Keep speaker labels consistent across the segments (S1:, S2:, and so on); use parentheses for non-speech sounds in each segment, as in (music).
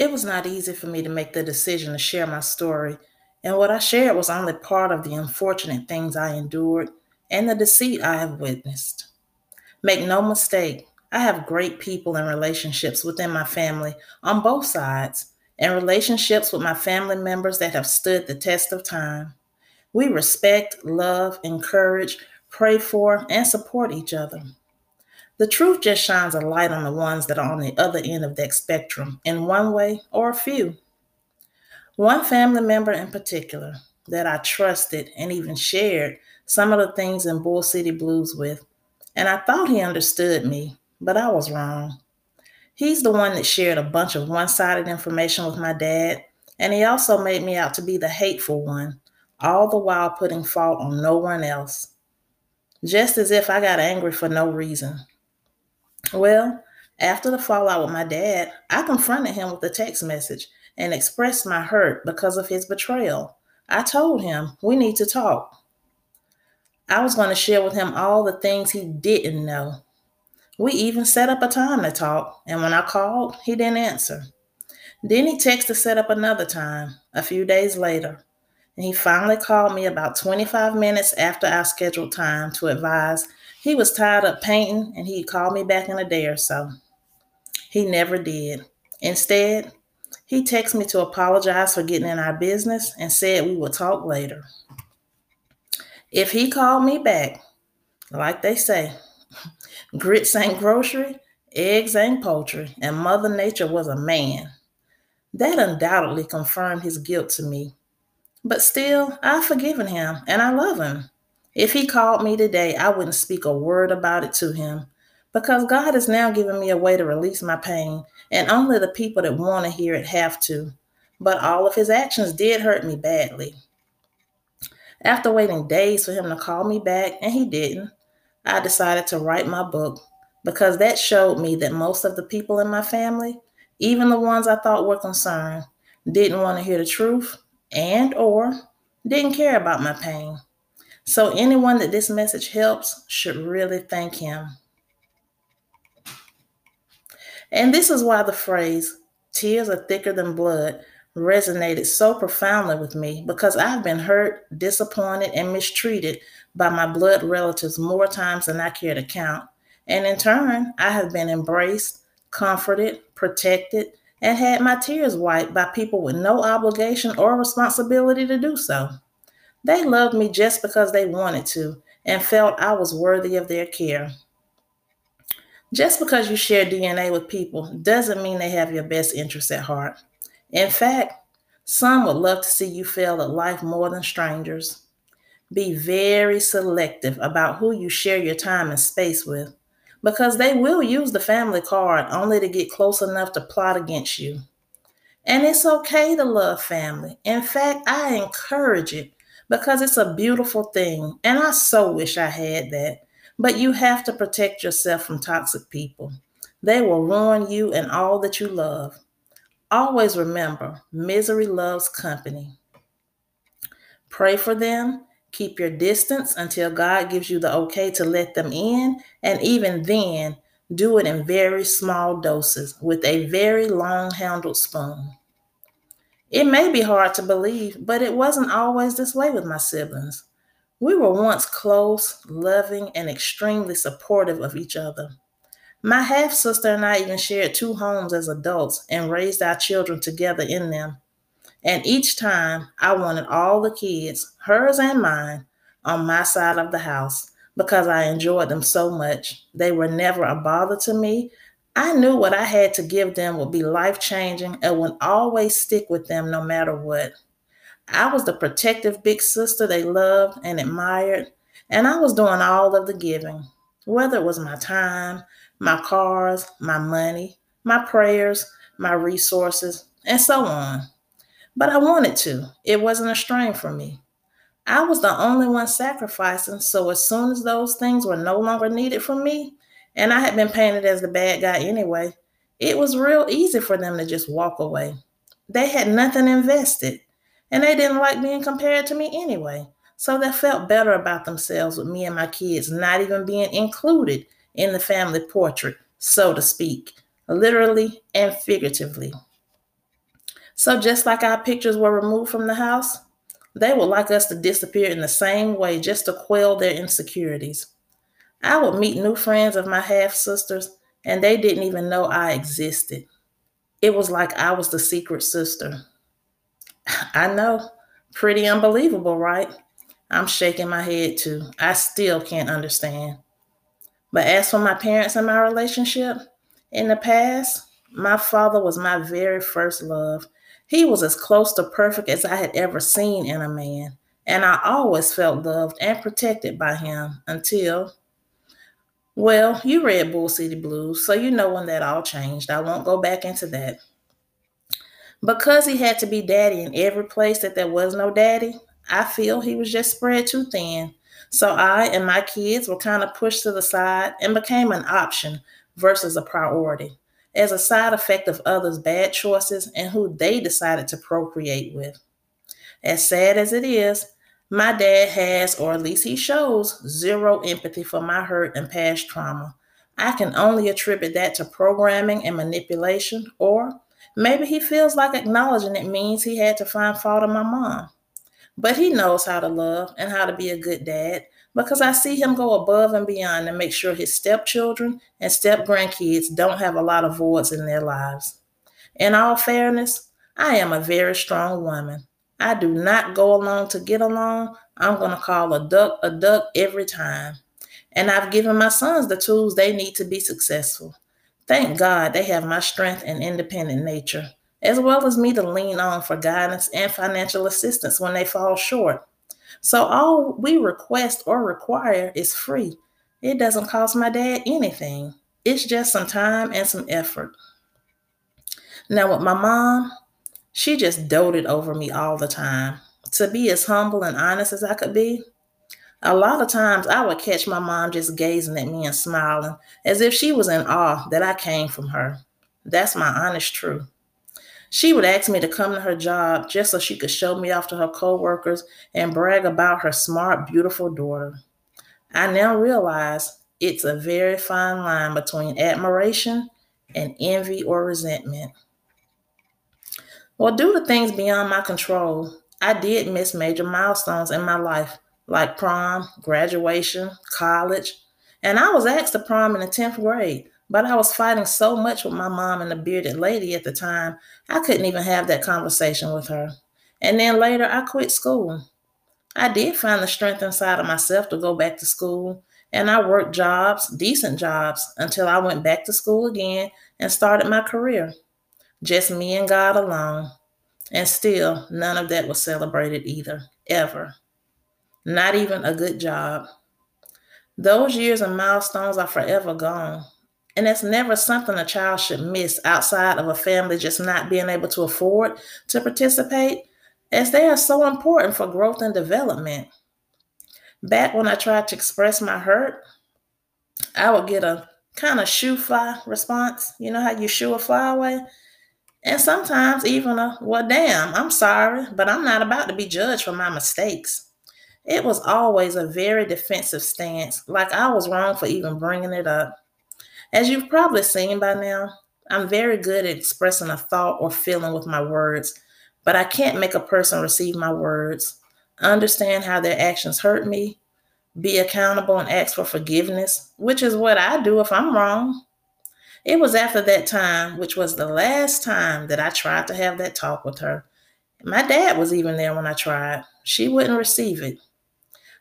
S1: It was not easy for me to make the decision to share my story, and what I shared was only part of the unfortunate things I endured and the deceit I have witnessed. Make no mistake, I have great people and relationships within my family on both sides, and relationships with my family members that have stood the test of time. We respect, love, encourage, pray for, and support each other. The truth just shines a light on the ones that are on the other end of that spectrum in one way or a few. One family member in particular that I trusted and even shared some of the things in Bull City Blues with, and I thought he understood me, but I was wrong. He's the one that shared a bunch of one sided information with my dad, and he also made me out to be the hateful one, all the while putting fault on no one else. Just as if I got angry for no reason. Well, after the fallout with my dad, I confronted him with a text message and expressed my hurt because of his betrayal. I told him, we need to talk. I was going to share with him all the things he didn't know. We even set up a time to talk, and when I called, he didn't answer. Then he texted to set up another time a few days later, and he finally called me about 25 minutes after our scheduled time to advise he was tied up painting and he'd call me back in a day or so. He never did. Instead, he texted me to apologize for getting in our business and said we would talk later. If he called me back, like they say, (laughs) grits ain't grocery, eggs ain't poultry, and Mother Nature was a man. That undoubtedly confirmed his guilt to me. But still, I've forgiven him and I love him. If he called me today, I wouldn't speak a word about it to him because God has now given me a way to release my pain, and only the people that want to hear it have to. But all of his actions did hurt me badly. After waiting days for him to call me back, and he didn't, I decided to write my book because that showed me that most of the people in my family, even the ones I thought were concerned, didn't want to hear the truth and or didn't care about my pain. So anyone that this message helps should really thank him. And this is why the phrase, tears are thicker than blood, resonated so profoundly with me because I've been hurt, disappointed, and mistreated by my blood relatives more times than I care to count. And in turn, I have been embraced, comforted, protected, and had my tears wiped by people with no obligation or responsibility to do so. They loved me just because they wanted to and felt I was worthy of their care. Just because you share DNA with people doesn't mean they have your best interests at heart. In fact, some would love to see you fail at life more than strangers. Be very selective about who you share your time and space with because they will use the family card only to get close enough to plot against you. And it's okay to love family. In fact, I encourage it because it's a beautiful thing. And I so wish I had that. But you have to protect yourself from toxic people. They will ruin you and all that you love. Always remember misery loves company. Pray for them. Keep your distance until God gives you the okay to let them in. And even then, do it in very small doses with a very long handled spoon. It may be hard to believe, but it wasn't always this way with my siblings. We were once close, loving, and extremely supportive of each other. My half sister and I even shared two homes as adults and raised our children together in them. And each time I wanted all the kids, hers and mine, on my side of the house because I enjoyed them so much. They were never a bother to me, I knew what I had to give them would be life changing and would always stick with them no matter what. I was the protective big sister they loved and admired, and I was doing all of the giving, whether it was my time, my cars, my money, my prayers, my resources, and so on. But I wanted to, it wasn't a strain for me. I was the only one sacrificing, so as soon as those things were no longer needed from me, and I had been painted as the bad guy anyway. It was real easy for them to just walk away. They had nothing invested, and they didn't like being compared to me anyway. So they felt better about themselves with me and my kids not even being included in the family portrait, so to speak, literally and figuratively. So, just like our pictures were removed from the house, they would like us to disappear in the same way just to quell their insecurities. I would meet new friends of my half sisters, and they didn't even know I existed. It was like I was the secret sister. I know, pretty unbelievable, right? I'm shaking my head too. I still can't understand. But as for my parents and my relationship, in the past, my father was my very first love. He was as close to perfect as I had ever seen in a man, and I always felt loved and protected by him until, well, you read Bull City Blues, so you know when that all changed. I won't go back into that. Because he had to be daddy in every place that there was no daddy, I feel he was just spread too thin. So I and my kids were kind of pushed to the side and became an option versus a priority as a side effect of others' bad choices and who they decided to procreate with. As sad as it is, my dad has, or at least he shows, zero empathy for my hurt and past trauma. I can only attribute that to programming and manipulation, or maybe he feels like acknowledging it means he had to find fault in my mom. But he knows how to love and how to be a good dad because I see him go above and beyond to make sure his stepchildren and step grandkids don't have a lot of voids in their lives. In all fairness, I am a very strong woman. I do not go along to get along. I'm going to call a duck a duck every time. And I've given my sons the tools they need to be successful. Thank God they have my strength and independent nature as well as me to lean on for guidance and financial assistance when they fall short. So all we request or require is free. It doesn't cost my dad anything. It's just some time and some effort. Now, with my mom, she just doted over me all the time. To be as humble and honest as I could be, a lot of times I would catch my mom just gazing at me and smiling as if she was in awe that I came from her. That's my honest truth. She would ask me to come to her job just so she could show me off to her coworkers and brag about her smart, beautiful daughter. I now realize it's a very fine line between admiration and envy or resentment. Well, due to things beyond my control, I did miss major milestones in my life, like prom, graduation, college, and I was asked to prom in the 10th grade. But I was fighting so much with my mom and the bearded lady at the time, I couldn't even have that conversation with her. And then later, I quit school. I did find the strength inside of myself to go back to school, and I worked jobs, decent jobs, until I went back to school again and started my career. Just me and God alone. And still, none of that was celebrated either, ever. Not even a good job. Those years and milestones are forever gone. And it's never something a child should miss outside of a family just not being able to afford to participate, as they are so important for growth and development. Back when I tried to express my hurt, I would get a kind of shoo fly response. You know how you shoo a fly away? And sometimes even a, well, damn, I'm sorry, but I'm not about to be judged for my mistakes. It was always a very defensive stance, like I was wrong for even bringing it up. As you've probably seen by now, I'm very good at expressing a thought or feeling with my words, but I can't make a person receive my words, understand how their actions hurt me, be accountable and ask for forgiveness, which is what I do if I'm wrong. It was after that time, which was the last time that I tried to have that talk with her. My dad was even there when I tried. She wouldn't receive it.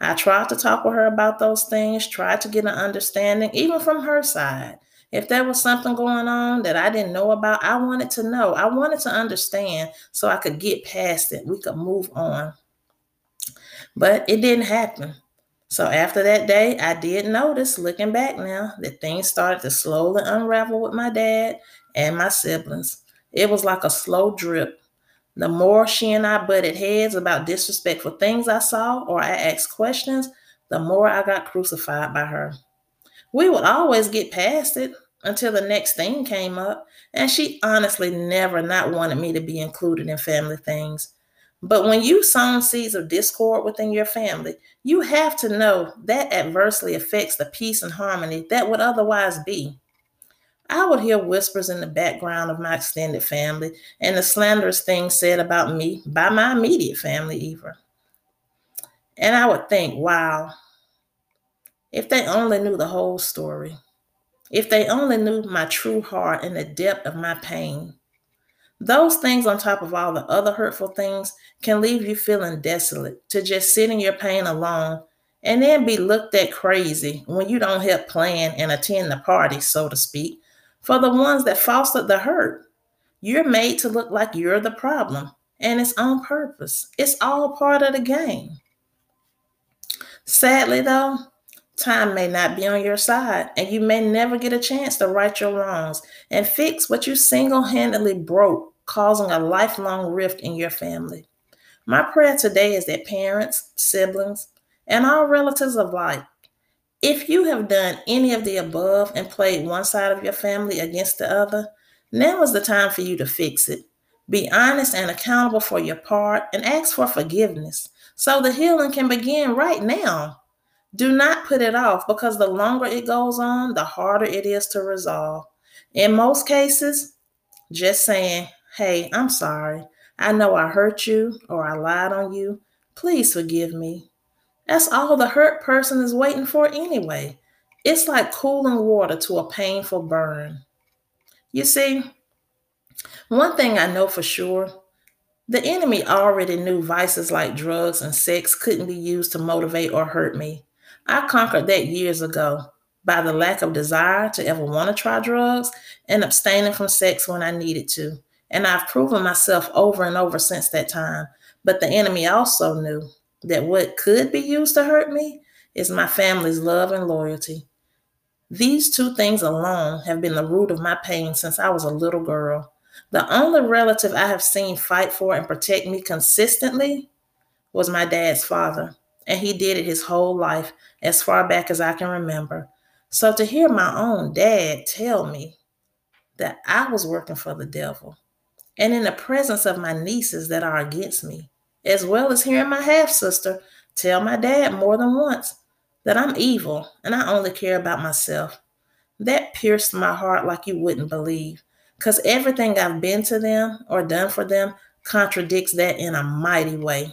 S1: I tried to talk with her about those things, tried to get an understanding, even from her side. If there was something going on that I didn't know about, I wanted to know. I wanted to understand so I could get past it. We could move on. But it didn't happen. So after that day, I did notice, looking back now, that things started to slowly unravel with my dad and my siblings. It was like a slow drip. The more she and I butted heads about disrespectful things I saw or I asked questions, the more I got crucified by her. We would always get past it until the next thing came up, and she honestly never not wanted me to be included in family things. But when you sow seeds of discord within your family, you have to know that adversely affects the peace and harmony that would otherwise be. I would hear whispers in the background of my extended family and the slanderous things said about me by my immediate family, even. And I would think, wow, if they only knew the whole story, if they only knew my true heart and the depth of my pain. Those things, on top of all the other hurtful things, can leave you feeling desolate to just sit in your pain alone and then be looked at crazy when you don't help plan and attend the party, so to speak, for the ones that fostered the hurt. You're made to look like you're the problem, and it's on purpose. It's all part of the game. Sadly, though, time may not be on your side, and you may never get a chance to right your wrongs and fix what you single handedly broke, causing a lifelong rift in your family. My prayer today is that parents, siblings, and all relatives of alike, if you have done any of the above and played one side of your family against the other, now is the time for you to fix it. Be honest and accountable for your part and ask for forgiveness so the healing can begin right now. Do not put it off because the longer it goes on, the harder it is to resolve. In most cases, just saying, Hey, I'm sorry. I know I hurt you or I lied on you. Please forgive me. That's all the hurt person is waiting for anyway. It's like cooling water to a painful burn. You see, one thing I know for sure the enemy already knew vices like drugs and sex couldn't be used to motivate or hurt me. I conquered that years ago by the lack of desire to ever want to try drugs and abstaining from sex when I needed to. And I've proven myself over and over since that time. But the enemy also knew that what could be used to hurt me is my family's love and loyalty. These two things alone have been the root of my pain since I was a little girl. The only relative I have seen fight for and protect me consistently was my dad's father, and he did it his whole life, as far back as I can remember. So to hear my own dad tell me that I was working for the devil, and in the presence of my nieces that are against me, as well as hearing my half sister tell my dad more than once that I'm evil and I only care about myself. That pierced my heart like you wouldn't believe, because everything I've been to them or done for them contradicts that in a mighty way.